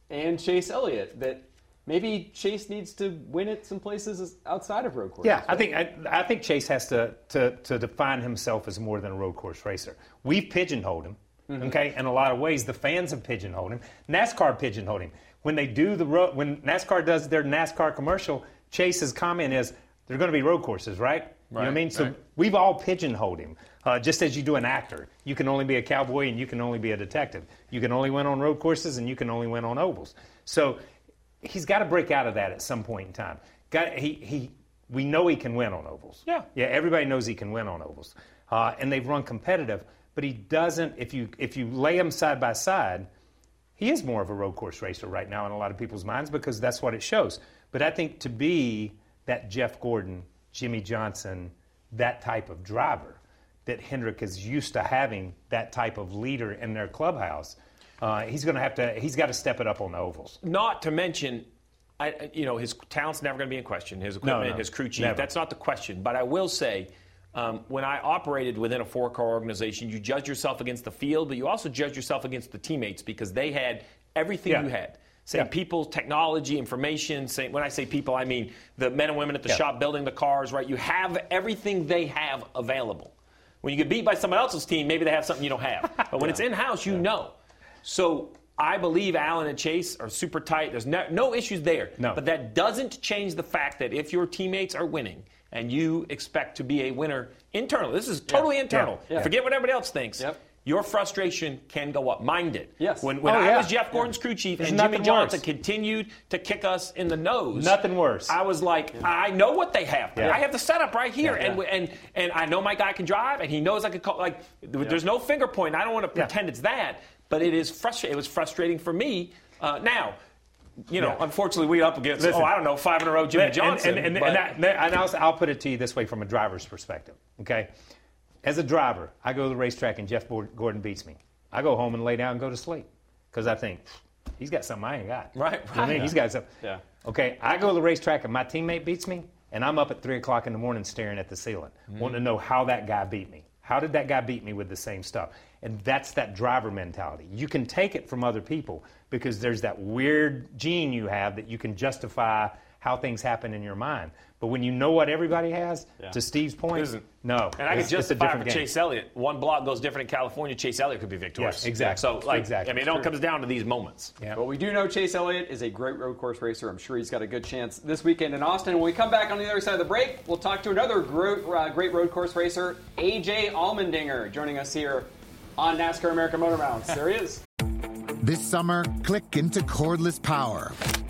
and Chase Elliott, that maybe Chase needs to win it some places outside of road courses. Yeah, I think I, I think Chase has to, to to define himself as more than a road course racer. We've pigeonholed him, Mm-hmm. okay. In a lot of ways, the fans have pigeonholed him. NASCAR pigeonholed him. When they do the road, when NASCAR does their NASCAR commercial, Chase's comment is, "They're going to be road courses, right?" You know what I mean? So right. we've all pigeonholed him. Uh, just as you do an actor, you can only be a cowboy and you can only be a detective. You can only win on road courses and you can only win on ovals. So he's got to break out of that at some point in time. Got he he. We know he can win on ovals. Yeah. yeah. Everybody knows he can win on ovals, uh, and they've run competitive. But he doesn't. If you if you lay them side by side, he is more of a road course racer right now in a lot of people's minds because that's what it shows. But I think to be that Jeff Gordon, Jimmie Johnson, that type of driver that Hendrick is used to having that type of leader in their clubhouse, uh, he's going to have to. He's got to step it up on the ovals. Not to mention, I, you know, his talent's never going to be in question. His equipment, no, his crew chief. never. That's not the question. But I will say, um, when I operated within a four-car organization, you judge yourself against the field, but you also judge yourself against the teammates because they had everything Yeah. you had. Same Yeah. people, technology, information. Same, when I say people, I mean the men and women at the Yeah. shop building the cars. Right? You have everything they have available. When you get beat by someone else's team, maybe they have something you don't have. But when it's in-house, you know. So I believe Alan and Chase are super tight. There's no, no issues there. No. But that doesn't change the fact that if your teammates are winning and you expect to be a winner internally, this is totally internal. Yeah. Yeah. Forget what everybody else thinks. Yep. Your frustration can go up. Mine did. Yes. When, when Oh, I yeah. was Jeff Gordon's crew chief There's and Jimmie Johnson worse. continued to kick us in the nose. Nothing worse. I was like, I know what they have. Yeah. I have the setup right here, Yeah. and and and I know my guy can drive, and he knows I can call. Like, there's no finger point. I don't want to Yeah. pretend it's that, but it is frustrating. It was frustrating for me. Uh, now, you know, Yeah. unfortunately, we up against Listen. oh, I don't know, five in a row, Jimmie And- Johnson. And, and, but- and, that- and I'll, I'll put it to you this way from a driver's perspective, okay? As a driver, I go to the racetrack and Jeff Gordon beats me. I go home and lay down and go to sleep because I think, he's got something I ain't got. Right, You know I mean? right. He's got something. Yeah. Okay, I go to the racetrack and my teammate beats me, and I'm up at 3 o'clock in the morning staring at the ceiling, Mm-hmm. wanting to know how that guy beat me. How did that guy beat me with the same stuff? And that's that driver mentality. You can take it from other people because there's that weird gene you have that you can justify how things happen in your mind. But when you know what everybody has, Yeah. to Steve's point, Isn't- no. And I could it's, it's justify for game. Chase Elliott. One block goes different in California. Chase Elliott could be victorious. Yeah, exactly. So, like, Exactly. I mean, it all comes down to these moments. Yeah. But we do know Chase Elliott is a great road course racer. I'm sure he's got a good chance this weekend in Austin. When we come back on the other side of the break, we'll talk to another great, uh, great road course racer, AJ Allmendinger, joining us here on NASCAR American Motor Mouths. There he is. This summer, click into cordless power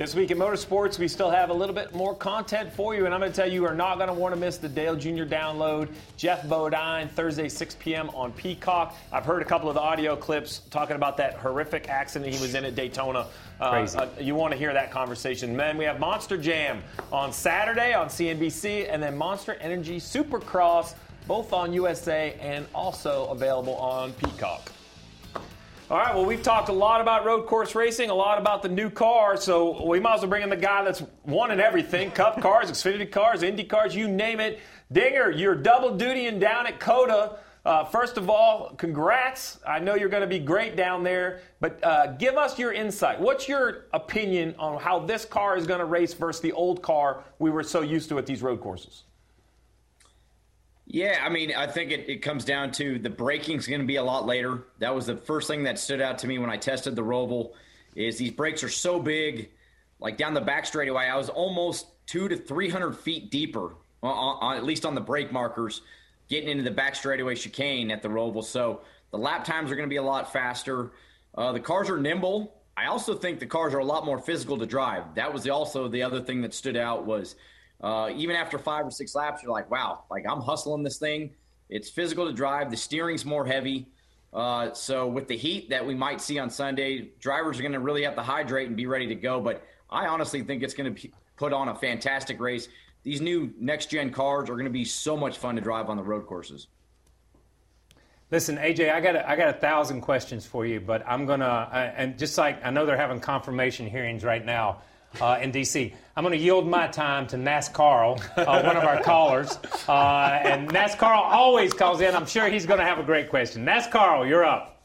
This week in motorsports, we still have a little bit more content for you, and I'm going to tell you, you are not going to want to miss the Dale Jr. download. Geoff Bodine, Thursday, 6 p.m. on Peacock. I've heard a couple of the audio clips talking about that horrific accident he was in at Daytona. Uh, uh, you want to hear that conversation. Then we have Monster Jam on Saturday on CNBC, and then Monster Energy Supercross, both on USA and also available on Peacock. All right, well, we've talked a lot about road course racing, a lot about the new car, so we might as well bring in the guy that's won in everything Cup cars, Xfinity cars, Indy cars, you name it. Dinger, you're double dutying down at COTA. Uh, first of all, congrats. I know you're going to be great down there, but uh, give us your insight. What's your opinion on how this car is going to race versus the old car we were so used to at these road courses? Yeah, I mean, I think it, it comes down to the braking's going to be a lot later. That was the first thing that stood out to me when I tested the Roval. Is these brakes are so big, like down the back straightaway, I was almost two to three hundred feet deeper, on, on, at least on the brake markers, getting into the back straightaway chicane at the Roval. So the lap times are going to be a lot faster. Uh, the cars are nimble. I also think the cars are a lot more physical to drive. That was also the other thing that stood out was uh, even after five or six laps, you're like, wow, like I'm hustling this thing. It's physical to drive. The steering's more heavy. Uh, so with the heat that we might see on Sunday, drivers are going to really have to hydrate and be ready to go. But I honestly think it's going to put on a fantastic race. These new next gen cars are going to be so much fun to drive on the road courses. Listen, AJ, I got a, I got a thousand questions for you, but I'm gonna uh, and just like I know they're having confirmation hearings right now uh, in DC, I'm gonna yield my time to NASCAR, uh, one of our callers, uh, and NASCAR always calls in. I'm sure he's gonna have a great question. NASCAR, you're up.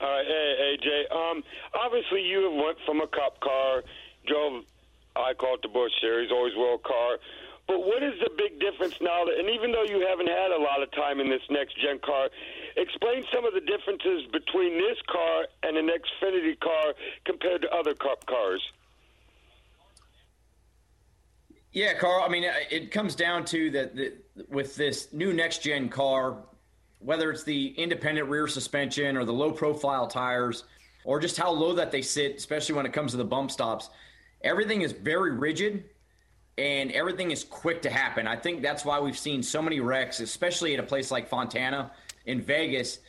All right, hey AJ. Um, obviously you have went from a Cup car, drove, I call it the Busch Series, always World car. But what is the big difference now? That, and even though you haven't had a lot of time in this next gen car, explain some of the differences between this car and an Xfinity car compared to other Cup cars. Yeah, Carl. I mean, uh, it comes down to that with this new next gen car, whether it's the independent rear suspension or the low profile tires, or just how low that they sit, especially when it comes to the bump stops, everything is very rigid and everything is quick to happen. I think that's why we've seen so many wrecks, especially at a place like Fontana in Vegas,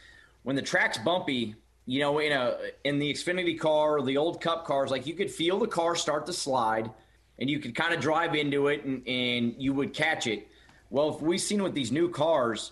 when the track's bumpy. You know, in a in the Xfinity car or the old Cup cars, like you could feel the car start to slide and you could kind of drive into it and, and you would catch it. Well, if we've seen with these new cars,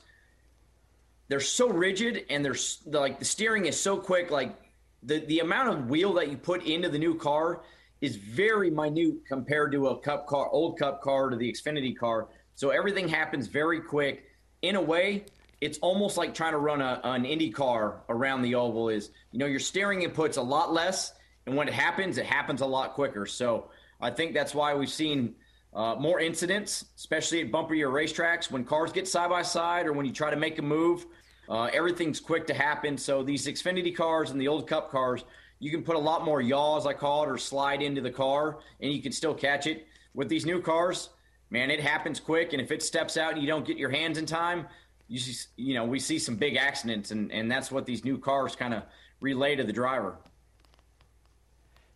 they're so rigid and they're like the steering is so quick. Like the, the amount of wheel that you put into the new car is very minute compared to a cup car, old cup car to the Xfinity car. So everything happens very quick. In a way, it's almost like trying to run a, an Indy car around the oval. Is you know your steering input's a lot less, and when it happens, it happens a lot quicker. So I think that's why we've seen uh, more incidents, especially at bumpier racetracks when cars get side by side or when you try to make a move. Uh, everything's quick to happen. So these Xfinity cars and the old Cup cars, you can put a lot more yaw, as I call it, or slide into the car, and you can still catch it. With these new cars, man, it happens quick, and if it steps out and you don't get your hands in time, you see, you know, we see some big accidents, and, and that's what these new cars kind of relay to the driver.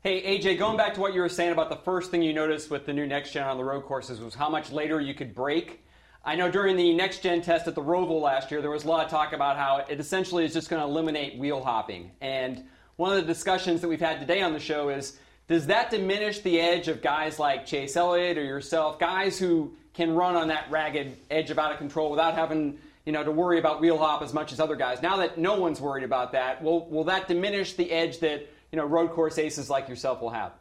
Hey, AJ, going back to what you were saying about the first thing you noticed with the new next gen on the road courses was how much later you could brake. I know during the next gen test at the Roval last year, there was a lot of talk about how it essentially is just going to eliminate wheel hopping. And one of the discussions that we've had today on the show is does that diminish the edge of guys like Chase Elliott or yourself, guys who can run on that ragged edge of out of control without having you know, to worry about wheel hop as much as other guys. Now that no one's worried about that, will will that diminish the edge that you know road course aces like yourself will have?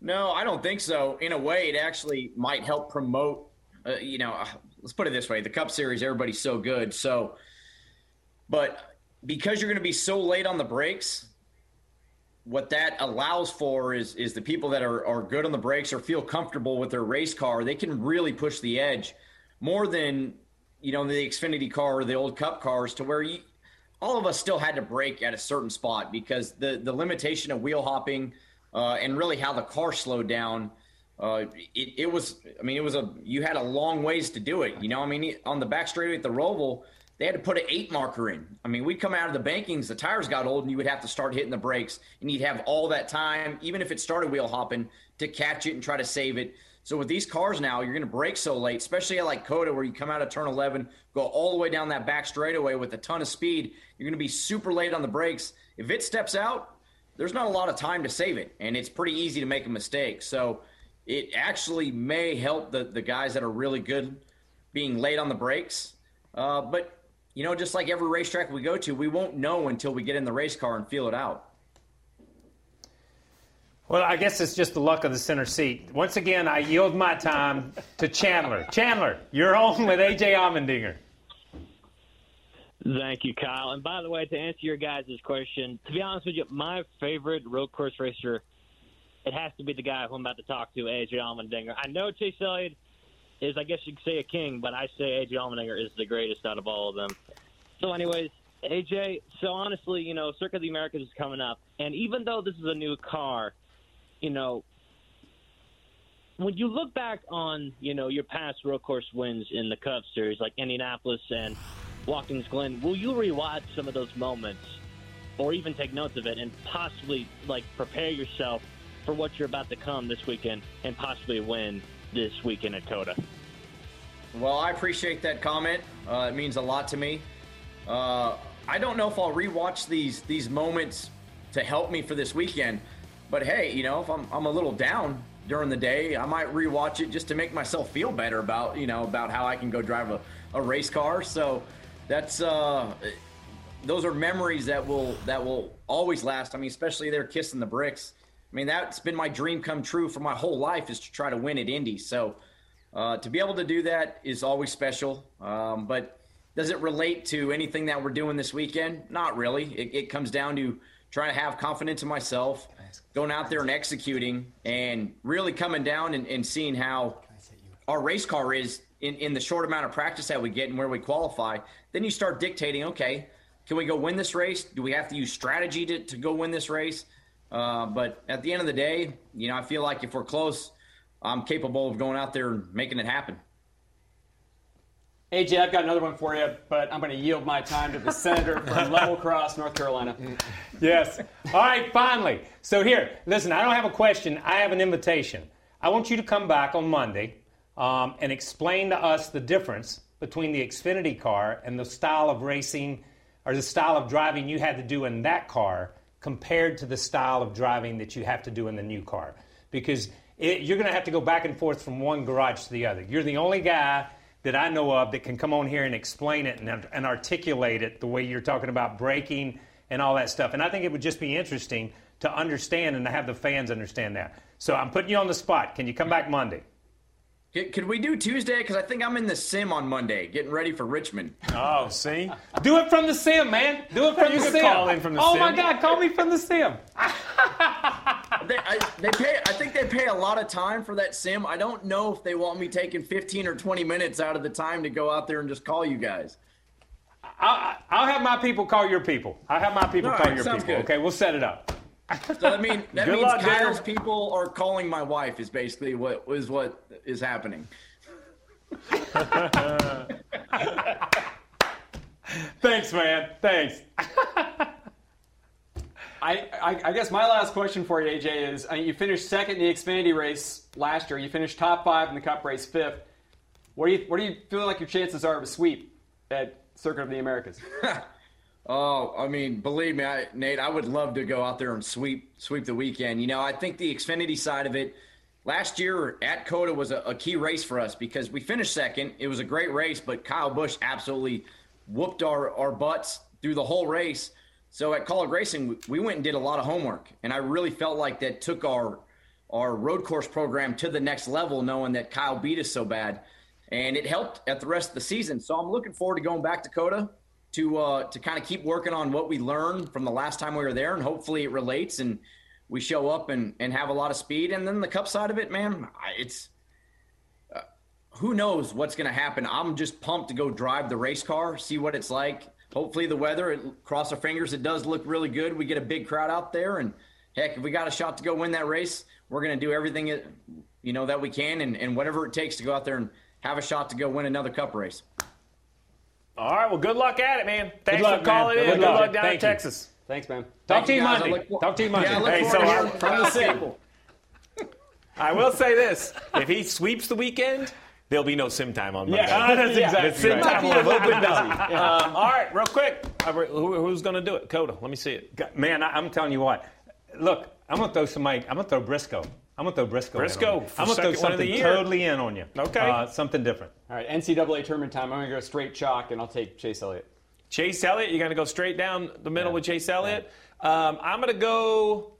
No, I don't think so. In a way, it actually might help promote. Uh, you know, uh, let's put it this way: the Cup Series, everybody's so good. So, but because you're going to be so late on the brakes, what that allows for is is the people that are, are good on the brakes or feel comfortable with their race car, they can really push the edge more than you know the Xfinity car or the old Cup cars to where you all of us still had to break at a certain spot because the the limitation of wheel hopping uh, and really how the car slowed down. Uh, it, it, was, I mean, it was a, you had a long ways to do it. You know, I mean, on the back straightaway at the Roval, they had to put an eight marker in. I mean, we'd come out of the bankings, the tires got old, and you would have to start hitting the brakes, and you'd have all that time, even if it started wheel hopping, to catch it and try to save it. So with these cars now, you're going to brake so late, especially at like COTA, where you come out of turn 11, go all the way down that back straightaway with a ton of speed. You're going to be super late on the brakes. If it steps out, there's not a lot of time to save it, and it's pretty easy to make a mistake. So it actually may help the, the guys that are really good being late on the brakes. Uh, but, you know, just like every racetrack we go to, we won't know until we get in the race car and feel it out. Well, I guess it's just the luck of the center seat. Once again, I yield my time to Chandler. Chandler, you're on with AJ Allmendinger. Thank you, Kyle. And by the way, to answer your guys' question, to be honest with you, my favorite road course racer, it has to be the guy who I'm about to talk to, AJ Allmendinger. I know Chase Elliott is, I guess you could say, a king, but I say AJ Allmendinger is the greatest out of all of them. So, anyways, AJ, so honestly, you know, Circuit of the Americas is coming up, and even though this is a new car, you know, when you look back on, you know, your past road course wins in the Cup Series, like Indianapolis and Watkins Glen, will you rewatch some of those moments, or even take notes of it, and possibly like prepare yourself for what you're about to come this weekend, and possibly win this weekend at COTA? Well, I appreciate that comment. Uh, it means a lot to me. Uh, I don't know if I'll rewatch these these moments to help me for this weekend. But hey, you know, if I'm, I'm a little down during the day, I might rewatch it just to make myself feel better about, you know, about how I can go drive a, a race car. So that's, uh, those are memories that will, that will always last. I mean, especially they're kissing the bricks. I mean, that's been my dream come true for my whole life is to try to win at Indy. So, uh, to be able to do that is always special. Um, but does it relate to anything that we're doing this weekend? Not really. It, it comes down to trying to have confidence in myself, going out there and executing, and really coming down and, and seeing how our race car is in, in the short amount of practice that we get and where we qualify. Then you start dictating, okay, can we go win this race? Do we have to use strategy to, to go win this race? Uh, but at the end of the day, you know, I feel like if we're close, I'm capable of going out there and making it happen. AJ, I've got another one for you, but I'm going to yield my time to the senator from Level Cross, North Carolina. Yes. All right, finally. So here, listen, I don't have a question. I have an invitation. I want you to come back on Monday um, and explain to us the difference between the Xfinity car and the style of racing or the style of driving you had to do in that car compared to the style of driving that you have to do in the new car. Because it, you're going to have to go back and forth from one garage to the other. You're the only guy that I know of that can come on here and explain it and, and articulate it the way you're talking about breaking and all that stuff. And I think it would just be interesting to understand and to have the fans understand that. So I'm putting you on the spot. Can you come back Monday? Could we do Tuesday? Because I think I'm in the sim on Monday, getting ready for Richmond. Oh, see, do it from the sim, man. Do it from you the sim. Call in from the oh sim. my God, call me from the sim. they, I, they pay. I think they pay a lot of time for that sim. I don't know if they want me taking 15 or 20 minutes out of the time to go out there and just call you guys. I'll, I'll have my people call your people. I'll have my people All call right, your people. good. Okay, we'll set it up. So that mean that means luck, Kyle's people are calling my wife. Is basically what is what is happening. Thanks, man. Thanks. I, I, I guess my last question for you, AJ, is I mean, you finished second in the Xfinity race last year. You finished top five in the Cup race, fifth. What do you what do you feel like your chances are of a sweep at Circuit of the Americas? Oh, I mean, believe me, I, Nate, I would love to go out there and sweep sweep the weekend. You know, I think the Xfinity side of it last year at COTA was a, a key race for us because we finished second. It was a great race, but Kyle Busch absolutely whooped our, our butts through the whole race. So at Kaulig Racing, we- we went and did a lot of homework, and I really felt like that took our our road course program to the next level, knowing that Kyle beat us so bad, and it helped at the rest of the season. So I'm looking forward to going back to COTA to uh, to kind of keep working on what we learned from the last time we were there, and hopefully it relates and we show up and and have a lot of speed. And then the Cup side of it, man, it's who knows what's going to happen. I'm just pumped to go drive the race car, see what it's like. hopefully the weather, it, cross our fingers, it does look really good. We get a big crowd out there, and heck, if we got a shot to go win that race, we're going to do everything you know that we can, and, and whatever it takes to go out there and have a shot to go win another Cup race. All right. Well, good luck at it, man. Thanks luck, for calling man. in. Good Good, luck. luck down Thank in you. Texas. Thanks, man. Talk to you guys. Monday. look- Talk to you Monday. Yeah, Hey, so to I- hearing from the from people. I will say this: if he sweeps the weekend, there'll be no sim time on Monday. Yeah, that's The exactly sim right. time will have opened up. Um, all right, real quick. Uh, Who, who's going to do it? COTA. Let me see it. Man, I, I'm telling you what. Look, I'm gonna throw some somebody. I'm gonna throw Briscoe. I'm gonna throw Briscoe. Briscoe on you. for I'm gonna throw second one of the something totally in on you. Okay. Uh, something different. All right, NCAA tournament time. I'm going to go straight chalk, and I'll take Chase Elliott. Chase Elliott. You're going to go straight down the middle with Chase Elliott. Um, I'm going to go.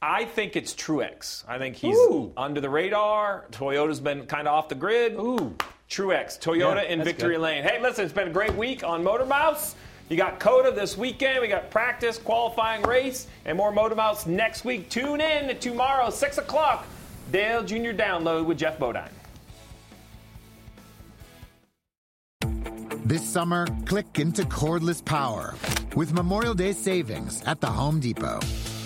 I think it's Truex. I think he's Ooh. under the radar. Toyota's been kind of off the grid. Ooh. Truex, Toyota Yeah, in victory good. lane. Hey, listen, it's been a great week on Motor Mouths. You got COTA this weekend. We got practice, qualifying race, and more Motor Mouths next week. Tune in to tomorrow, 6 o'clock. Dale Jr. Download with Geoff Bodine. This summer, click into cordless power with Memorial Day savings at the Home Depot.